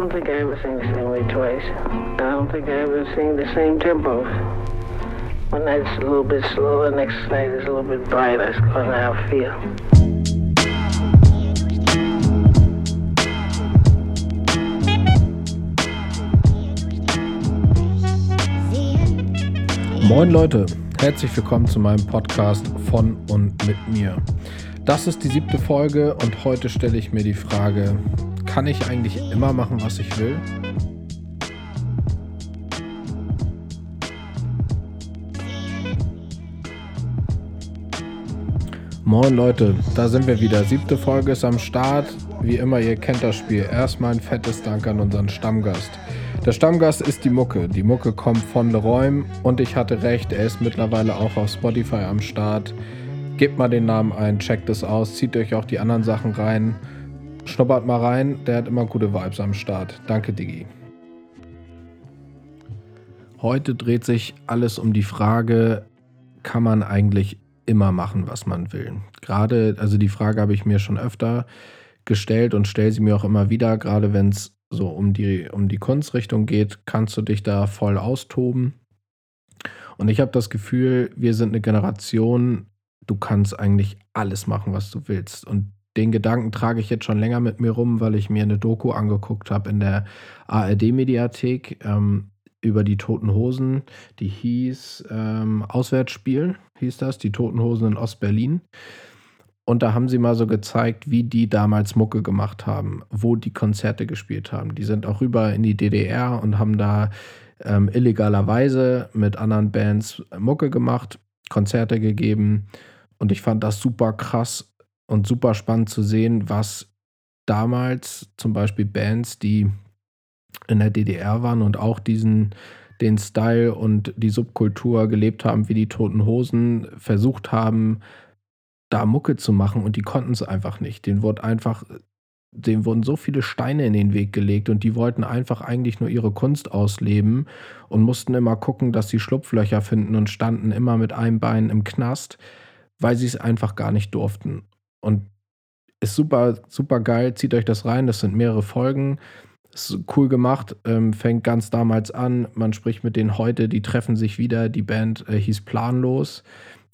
don't think I ever sing the same way twice. I don't think I ever sing the same tempo. One night's a little bit slower, next night is a little bit brighter. It's kind of how I feel. Moin Leute, herzlich willkommen zu meinem Podcast von und mit mir. Das ist die siebte Folge und heute stelle ich mir die Frage, kann ich eigentlich immer machen, was ich will? Moin Leute, da sind wir wieder. Siebte Folge ist am Start. Wie immer, ihr kennt das Spiel. Erstmal ein fettes Dank an unseren Stammgast. Der Stammgast ist die Mucke. Die Mucke kommt von Leräum und ich hatte recht, er ist mittlerweile auch auf Spotify am Start. Gebt mal den Namen ein, checkt es aus, zieht euch auch die anderen Sachen rein. Schnuppert mal rein, der hat immer gute Vibes am Start. Danke, Digi. Heute dreht sich alles um die Frage, kann man eigentlich immer machen, was man will? Gerade, also die Frage habe ich mir schon öfter gestellt und stelle sie mir auch immer wieder, gerade wenn es so um die, um die Kunstrichtung geht, kannst du dich da voll austoben. Und ich habe das Gefühl, wir sind eine Generation, du kannst eigentlich alles machen, was du willst. Und den Gedanken trage ich jetzt schon länger mit mir rum, weil ich mir eine Doku angeguckt habe in der ARD-Mediathek ähm, über die Toten Hosen. Die hieß ähm, Auswärtsspiel, hieß das, die Toten Hosen in Ostberlin. Und da haben sie mal so gezeigt, wie die damals Mucke gemacht haben, wo die Konzerte gespielt haben. Die sind auch rüber in die DDR und haben da ähm, illegalerweise mit anderen Bands Mucke gemacht, Konzerte gegeben. Und ich fand das super krass, und super spannend zu sehen, was damals zum Beispiel Bands, die in der DDR waren und auch diesen den Style und die Subkultur gelebt haben, wie die Toten Hosen, versucht haben, da Mucke zu machen und die konnten es einfach nicht. Den wurde einfach, denen wurden so viele Steine in den Weg gelegt und die wollten einfach eigentlich nur ihre Kunst ausleben und mussten immer gucken, dass sie Schlupflöcher finden und standen immer mit einem Bein im Knast, weil sie es einfach gar nicht durften. Und ist super, super geil. Zieht euch das rein. Das sind mehrere Folgen. Ist cool gemacht. Ähm, fängt ganz damals an. Man spricht mit denen heute. Die treffen sich wieder. Die Band äh, hieß Planlos,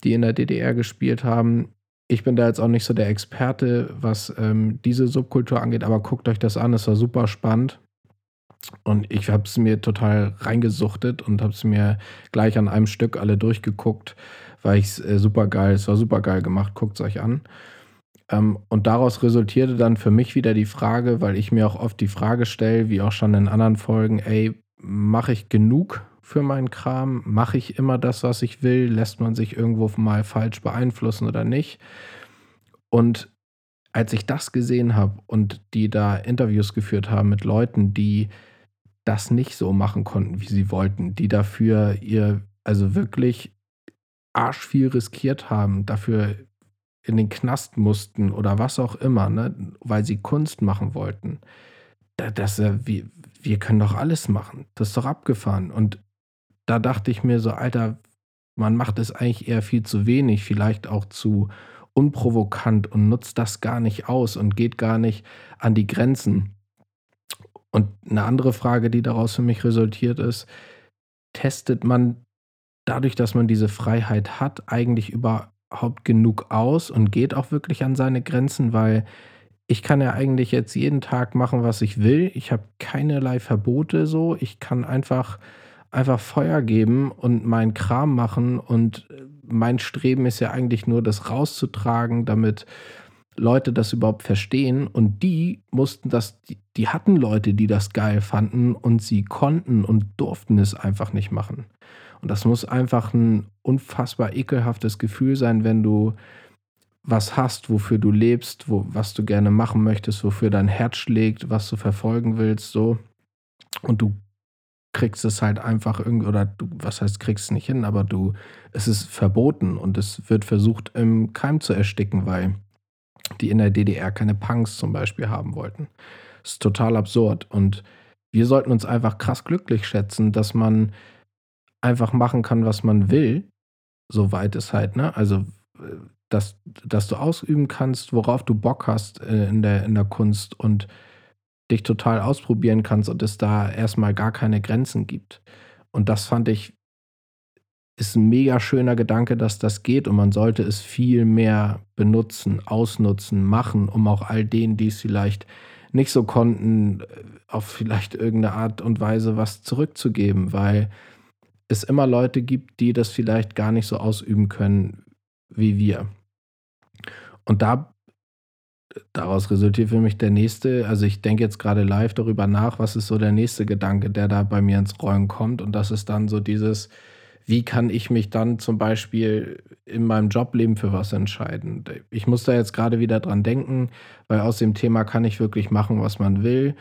die in der DDR gespielt haben. Ich bin da jetzt auch nicht so der Experte, was ähm, diese Subkultur angeht, aber guckt euch das an. Es war super spannend. Und ich habe es mir total reingesuchtet und habe es mir gleich an einem Stück alle durchgeguckt, weil ich es äh, super geil, es war super geil gemacht. Guckt es euch an. Ähm, und daraus resultierte dann für mich wieder die Frage, weil ich mir auch oft die Frage stelle, wie auch schon in anderen Folgen, ey, mache ich genug für meinen Kram? Mache ich immer das, was ich will? Lässt man sich irgendwo mal falsch beeinflussen oder nicht? Und als ich das gesehen habe und die da Interviews geführt haben mit Leuten, die das nicht so machen konnten, wie sie wollten, die dafür ihr, also wirklich arsch viel riskiert haben, dafür in den Knast mussten oder was auch immer, ne, weil sie Kunst machen wollten. Das, wir, wir können doch alles machen. Das ist doch abgefahren. Und da dachte ich mir so, Alter, man macht es eigentlich eher viel zu wenig, vielleicht auch zu unprovokant und nutzt das gar nicht aus und geht gar nicht an die Grenzen. Und eine andere Frage, die daraus für mich resultiert ist, testet man dadurch, dass man diese Freiheit hat, eigentlich über überhaupt genug aus und geht auch wirklich an seine Grenzen, weil ich kann ja eigentlich jetzt jeden Tag machen, was ich will. Ich habe keinerlei Verbote so. Ich kann einfach, einfach Feuer geben und meinen Kram machen. Und mein Streben ist ja eigentlich nur, das rauszutragen, damit Leute das überhaupt verstehen. Und die mussten das, die, die hatten Leute, die das geil fanden und sie konnten und durften es einfach nicht machen. Und das muss einfach ein unfassbar ekelhaftes Gefühl sein, wenn du was hast, wofür du lebst, wo, was du gerne machen möchtest, wofür dein Herz schlägt, was du verfolgen willst, so. Und du kriegst es halt einfach irgendwie, oder du, was heißt, kriegst es nicht hin, aber du, es ist verboten und es wird versucht, im Keim zu ersticken, weil die in der DDR keine Punks zum Beispiel haben wollten. Das ist total absurd. Und wir sollten uns einfach krass glücklich schätzen, dass man einfach machen kann, was man will, soweit es halt, ne? Also, dass, dass du ausüben kannst, worauf du Bock hast äh, in, der, in der Kunst und dich total ausprobieren kannst und es da erstmal gar keine Grenzen gibt. Und das fand ich, ist ein mega schöner Gedanke, dass das geht und man sollte es viel mehr benutzen, ausnutzen, machen, um auch all denen, die es vielleicht nicht so konnten, auf vielleicht irgendeine Art und Weise was zurückzugeben, weil es immer Leute gibt, die das vielleicht gar nicht so ausüben können wie wir. Und da daraus resultiert für mich der nächste, also ich denke jetzt gerade live darüber nach, was ist so der nächste Gedanke, der da bei mir ins Rollen kommt. Und das ist dann so dieses, wie kann ich mich dann zum Beispiel in meinem Jobleben für was entscheiden? Ich muss da jetzt gerade wieder dran denken, weil aus dem Thema kann ich wirklich machen, was man will.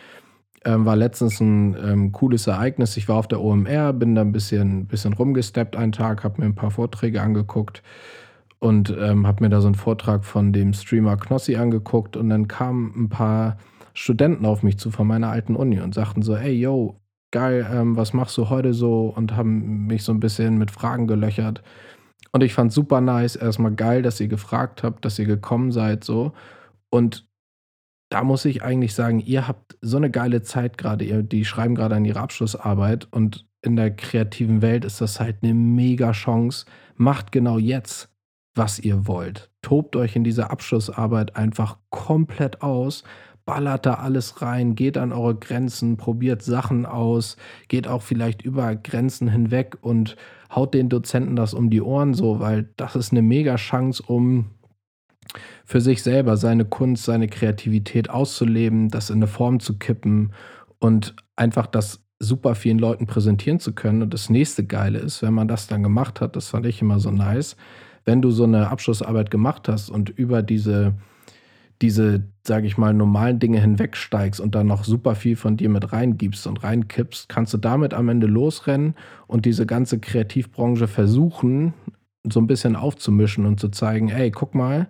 Ähm, war letztens ein ähm, cooles Ereignis. Ich war auf der OMR, bin da ein bisschen, bisschen rumgesteppt einen Tag, habe mir ein paar Vorträge angeguckt und ähm, habe mir da so einen Vortrag von dem Streamer Knossi angeguckt und dann kamen ein paar Studenten auf mich zu von meiner alten Uni und sagten so, hey, yo, geil, ähm, was machst du heute so? Und haben mich so ein bisschen mit Fragen gelöchert. Und ich fand super nice, erstmal geil, dass ihr gefragt habt, dass ihr gekommen seid so. Und da muss ich eigentlich sagen, ihr habt so eine geile Zeit gerade, die schreiben gerade an ihre Abschlussarbeit und in der kreativen Welt ist das halt eine mega Chance. Macht genau jetzt was ihr wollt. Tobt euch in diese Abschlussarbeit einfach komplett aus, ballert da alles rein, geht an eure Grenzen, probiert Sachen aus, geht auch vielleicht über Grenzen hinweg und haut den Dozenten das um die Ohren so, weil das ist eine mega Chance, um für sich selber seine Kunst, seine Kreativität auszuleben, das in eine Form zu kippen und einfach das super vielen Leuten präsentieren zu können. Und das nächste Geile ist, wenn man das dann gemacht hat, das fand ich immer so nice, wenn du so eine Abschlussarbeit gemacht hast und über diese, diese, sage ich mal, normalen Dinge hinwegsteigst und dann noch super viel von dir mit reingibst und reinkippst, kannst du damit am Ende losrennen und diese ganze Kreativbranche versuchen, so ein bisschen aufzumischen und zu zeigen, ey, guck mal,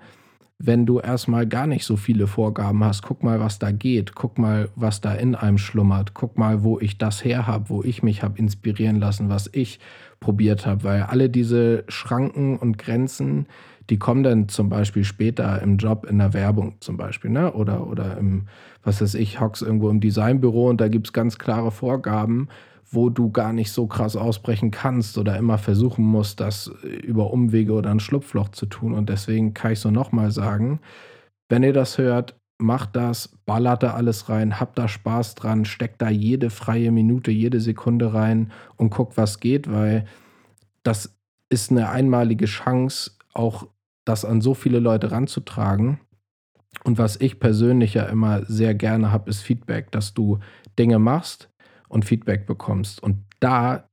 wenn du erstmal gar nicht so viele Vorgaben hast, guck mal, was da geht, guck mal, was da in einem schlummert, guck mal, wo ich das her habe, wo ich mich habe inspirieren lassen, was ich probiert habe, weil alle diese Schranken und Grenzen, die kommen dann zum Beispiel später im Job in der Werbung zum Beispiel, ne? Oder, oder im, was weiß ich, hockst irgendwo im Designbüro und da gibt es ganz klare Vorgaben, wo du gar nicht so krass ausbrechen kannst oder immer versuchen musst, das über Umwege oder ein Schlupfloch zu tun. Und deswegen kann ich so nochmal sagen, wenn ihr das hört, macht das, ballert da alles rein, habt da Spaß dran, steckt da jede freie Minute, jede Sekunde rein und guckt, was geht, weil das ist eine einmalige Chance, auch das an so viele Leute ranzutragen. Und was ich persönlich ja immer sehr gerne habe, ist Feedback, dass du Dinge machst und Feedback bekommst. Und da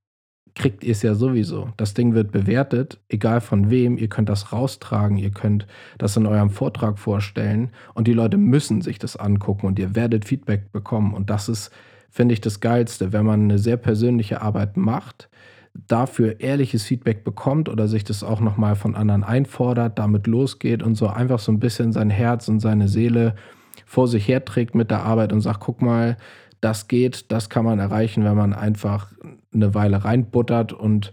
kriegt ihr es ja sowieso. Das Ding wird bewertet, egal von wem. Ihr könnt das raustragen, ihr könnt das in eurem Vortrag vorstellen und die Leute müssen sich das angucken und ihr werdet Feedback bekommen. Und das ist, finde ich, das Geilste, wenn man eine sehr persönliche Arbeit macht, dafür ehrliches Feedback bekommt oder sich das auch nochmal von anderen einfordert, damit losgeht und so einfach so ein bisschen sein Herz und seine Seele vor sich herträgt mit der Arbeit und sagt, guck mal, das geht, das kann man erreichen, wenn man einfach eine Weile reinbuttert und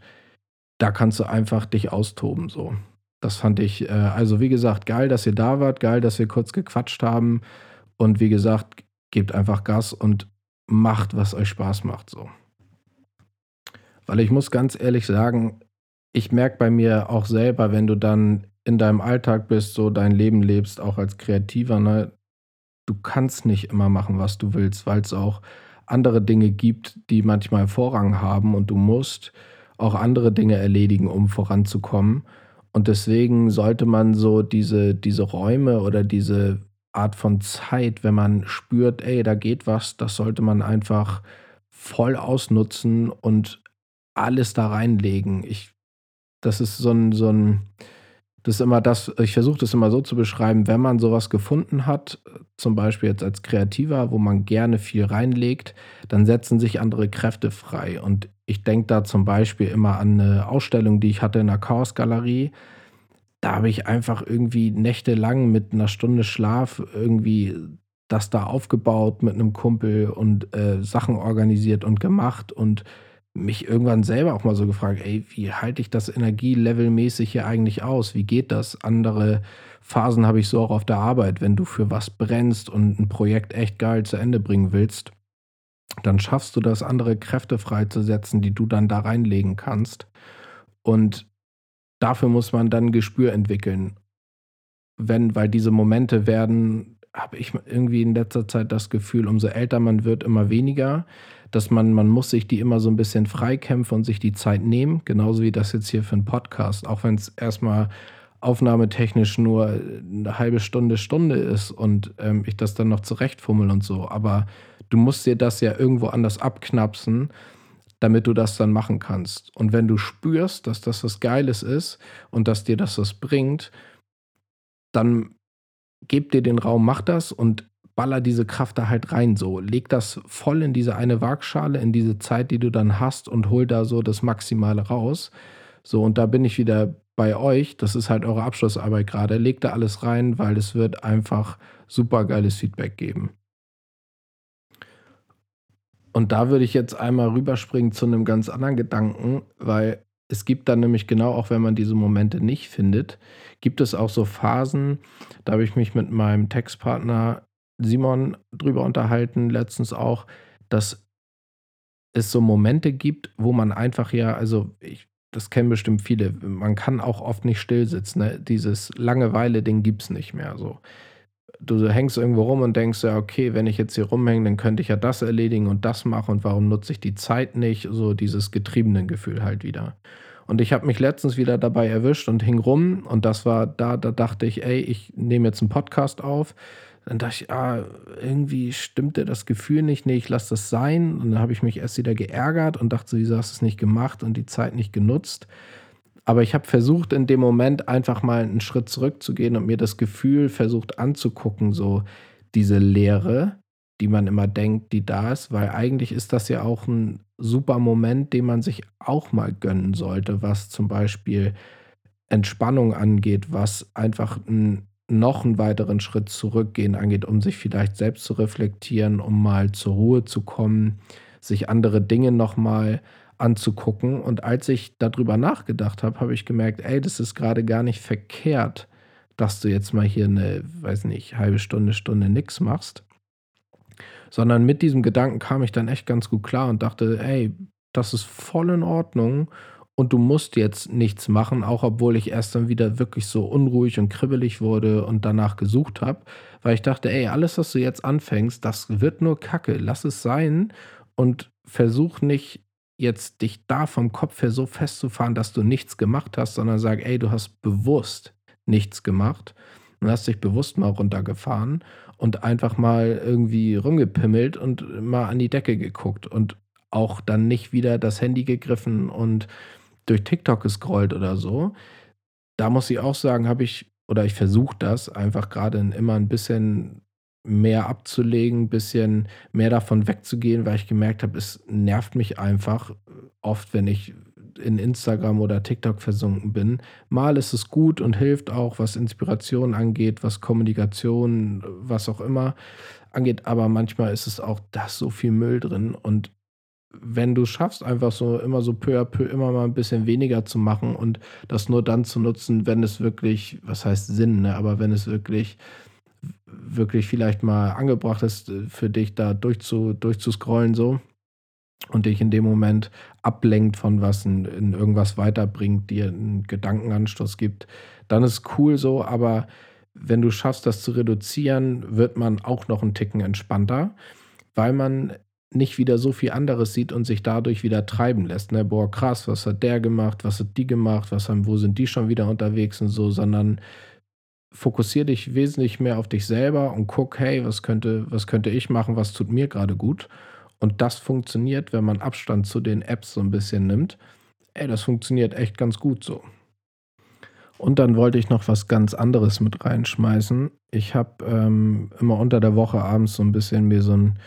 da kannst du einfach dich austoben so. Das fand ich, äh, also wie gesagt, geil, dass ihr da wart, geil, dass wir kurz gequatscht haben und wie gesagt, gebt einfach Gas und macht, was euch Spaß macht so. Weil ich muss ganz ehrlich sagen, ich merke bei mir auch selber, wenn du dann in deinem Alltag bist, so dein Leben lebst, auch als Kreativer, ne, du kannst nicht immer machen, was du willst, weil es auch andere Dinge gibt, die manchmal Vorrang haben und du musst auch andere Dinge erledigen, um voranzukommen. Und deswegen sollte man so diese, diese Räume oder diese Art von Zeit, wenn man spürt, ey, da geht was, das sollte man einfach voll ausnutzen und alles da reinlegen. Ich, das ist so ein, so ein, das ist immer das, ich versuche das immer so zu beschreiben, wenn man sowas gefunden hat, zum Beispiel jetzt als Kreativer, wo man gerne viel reinlegt, dann setzen sich andere Kräfte frei. Und ich denke da zum Beispiel immer an eine Ausstellung, die ich hatte in der Chaos-Galerie. Da habe ich einfach irgendwie nächtelang mit einer Stunde Schlaf irgendwie das da aufgebaut mit einem Kumpel und äh, Sachen organisiert und gemacht und mich irgendwann selber auch mal so gefragt, ey, wie halte ich das energielevelmäßig hier eigentlich aus? Wie geht das? Andere Phasen habe ich so auch auf der Arbeit, wenn du für was brennst und ein Projekt echt geil zu Ende bringen willst, dann schaffst du das, andere Kräfte freizusetzen, die du dann da reinlegen kannst. Und dafür muss man dann Gespür entwickeln. Wenn, weil diese Momente werden, habe ich irgendwie in letzter Zeit das Gefühl, umso älter man wird, immer weniger, dass man, man muss sich die immer so ein bisschen freikämpfen und sich die Zeit nehmen, genauso wie das jetzt hier für einen Podcast, auch wenn es erstmal aufnahmetechnisch nur eine halbe Stunde, Stunde ist und ähm, ich das dann noch zurechtfummel und so. Aber du musst dir das ja irgendwo anders abknapsen, damit du das dann machen kannst. Und wenn du spürst, dass das was Geiles ist und dass dir das was bringt, dann gib dir den Raum, mach das und baller diese Kraft da halt rein so. Leg das voll in diese eine Waagschale, in diese Zeit, die du dann hast und hol da so das Maximale raus. So, und da bin ich wieder bei euch. Das ist halt eure Abschlussarbeit gerade. Legt da alles rein, weil es wird einfach super geiles Feedback geben. Und da würde ich jetzt einmal rüberspringen zu einem ganz anderen Gedanken, weil es gibt dann nämlich genau, auch wenn man diese Momente nicht findet, gibt es auch so Phasen, da habe ich mich mit meinem Textpartner Simon drüber unterhalten, letztens auch, dass es so Momente gibt, wo man einfach ja, also ich, das kennen bestimmt viele, man kann auch oft nicht still sitzen. Ne? Dieses Langeweile-Ding gibt es nicht mehr. So du hängst irgendwo rum und denkst ja, okay, wenn ich jetzt hier rumhänge, dann könnte ich ja das erledigen und das machen und warum nutze ich die Zeit nicht? So dieses getriebenen Gefühl halt wieder. Und ich habe mich letztens wieder dabei erwischt und hing rum und das war da, da dachte ich, ey, ich nehme jetzt einen Podcast auf. Dann dachte ich, ah, irgendwie stimmte das Gefühl nicht, nee, ich lasse das sein. Und dann habe ich mich erst wieder geärgert und dachte, wieso hast du es nicht gemacht und die Zeit nicht genutzt? Aber ich habe versucht, in dem Moment einfach mal einen Schritt zurückzugehen und mir das Gefühl versucht anzugucken, so diese Leere, die man immer denkt, die da ist, weil eigentlich ist das ja auch ein super Moment, den man sich auch mal gönnen sollte, was zum Beispiel Entspannung angeht, was einfach ein, noch einen weiteren Schritt zurückgehen angeht, um sich vielleicht selbst zu reflektieren, um mal zur Ruhe zu kommen, sich andere Dinge nochmal anzugucken. Und als ich darüber nachgedacht habe, habe ich gemerkt, ey, das ist gerade gar nicht verkehrt, dass du jetzt mal hier eine, weiß nicht, halbe Stunde, Stunde nichts machst. Sondern mit diesem Gedanken kam ich dann echt ganz gut klar und dachte, ey, das ist voll in Ordnung und du musst jetzt nichts machen, auch obwohl ich erst dann wieder wirklich so unruhig und kribbelig wurde und danach gesucht habe, weil ich dachte, ey, alles, was du jetzt anfängst, das wird nur Kacke, lass es sein und versuch nicht jetzt dich da vom Kopf her so festzufahren, dass du nichts gemacht hast, sondern sag, ey, du hast bewusst nichts gemacht und hast dich bewusst mal runtergefahren und einfach mal irgendwie rumgepimmelt und mal an die Decke geguckt und auch dann nicht wieder das Handy gegriffen und durch TikTok gescrollt oder so. Da muss ich auch sagen, habe ich, oder ich versuche das einfach gerade immer ein bisschen mehr abzulegen, ein bisschen mehr davon wegzugehen, weil ich gemerkt habe, es nervt mich einfach oft, wenn ich in Instagram oder TikTok versunken bin. Mal ist es gut und hilft auch, was Inspiration angeht, was Kommunikation, was auch immer angeht, aber manchmal ist es auch da so viel Müll drin und wenn du schaffst, einfach so immer so peu à peu immer mal ein bisschen weniger zu machen und das nur dann zu nutzen, wenn es wirklich, was heißt Sinn, ne? aber wenn es wirklich wirklich vielleicht mal angebracht ist, äh, für dich da durchzu, durchzuscrollen so und dich in dem Moment ablenkt von was, in, in irgendwas weiterbringt, dir einen Gedankenanstoß gibt, dann ist cool so, aber wenn du schaffst, das zu reduzieren, wird man auch noch einen Ticken entspannter, weil man nicht wieder so viel anderes sieht und sich dadurch wieder treiben lässt. Ne? Boah, krass, was hat der gemacht, was hat die gemacht, was haben, wo sind die schon wieder unterwegs und so, sondern fokussiere dich wesentlich mehr auf dich selber und guck, hey, was könnte, was könnte ich machen, was tut mir gerade gut. Und das funktioniert, wenn man Abstand zu den Apps so ein bisschen nimmt. Ey, das funktioniert echt ganz gut so. Und dann wollte ich noch was ganz anderes mit reinschmeißen. Ich habe ähm, immer unter der Woche abends so ein bisschen mir so ein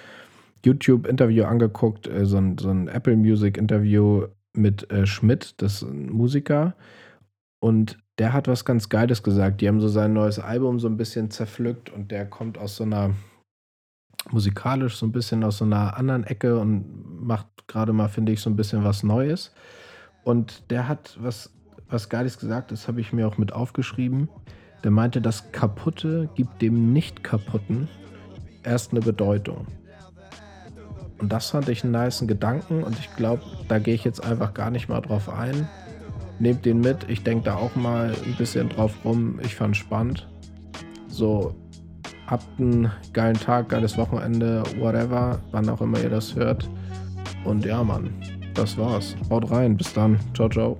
YouTube-Interview angeguckt, äh, so, ein, so ein Apple Music-Interview mit äh, Schmidt, das ist ein Musiker. Und der hat was ganz Geiles gesagt. Die haben so sein neues Album so ein bisschen zerpflückt und der kommt aus so einer musikalisch so ein bisschen aus so einer anderen Ecke und macht gerade mal, finde ich, so ein bisschen was Neues. Und der hat was, was Geiles gesagt, das habe ich mir auch mit aufgeschrieben. Der meinte, das Kaputte gibt dem Nicht-Kaputten erst eine Bedeutung. Und das fand ich einen niceen Gedanken und ich glaube, da gehe ich jetzt einfach gar nicht mal drauf ein. Nehmt den mit, ich denke da auch mal ein bisschen drauf rum. Ich fand spannend. So, habt einen geilen Tag, geiles Wochenende, whatever, wann auch immer ihr das hört. Und ja, Mann, das war's. Haut rein, bis dann. Ciao, ciao.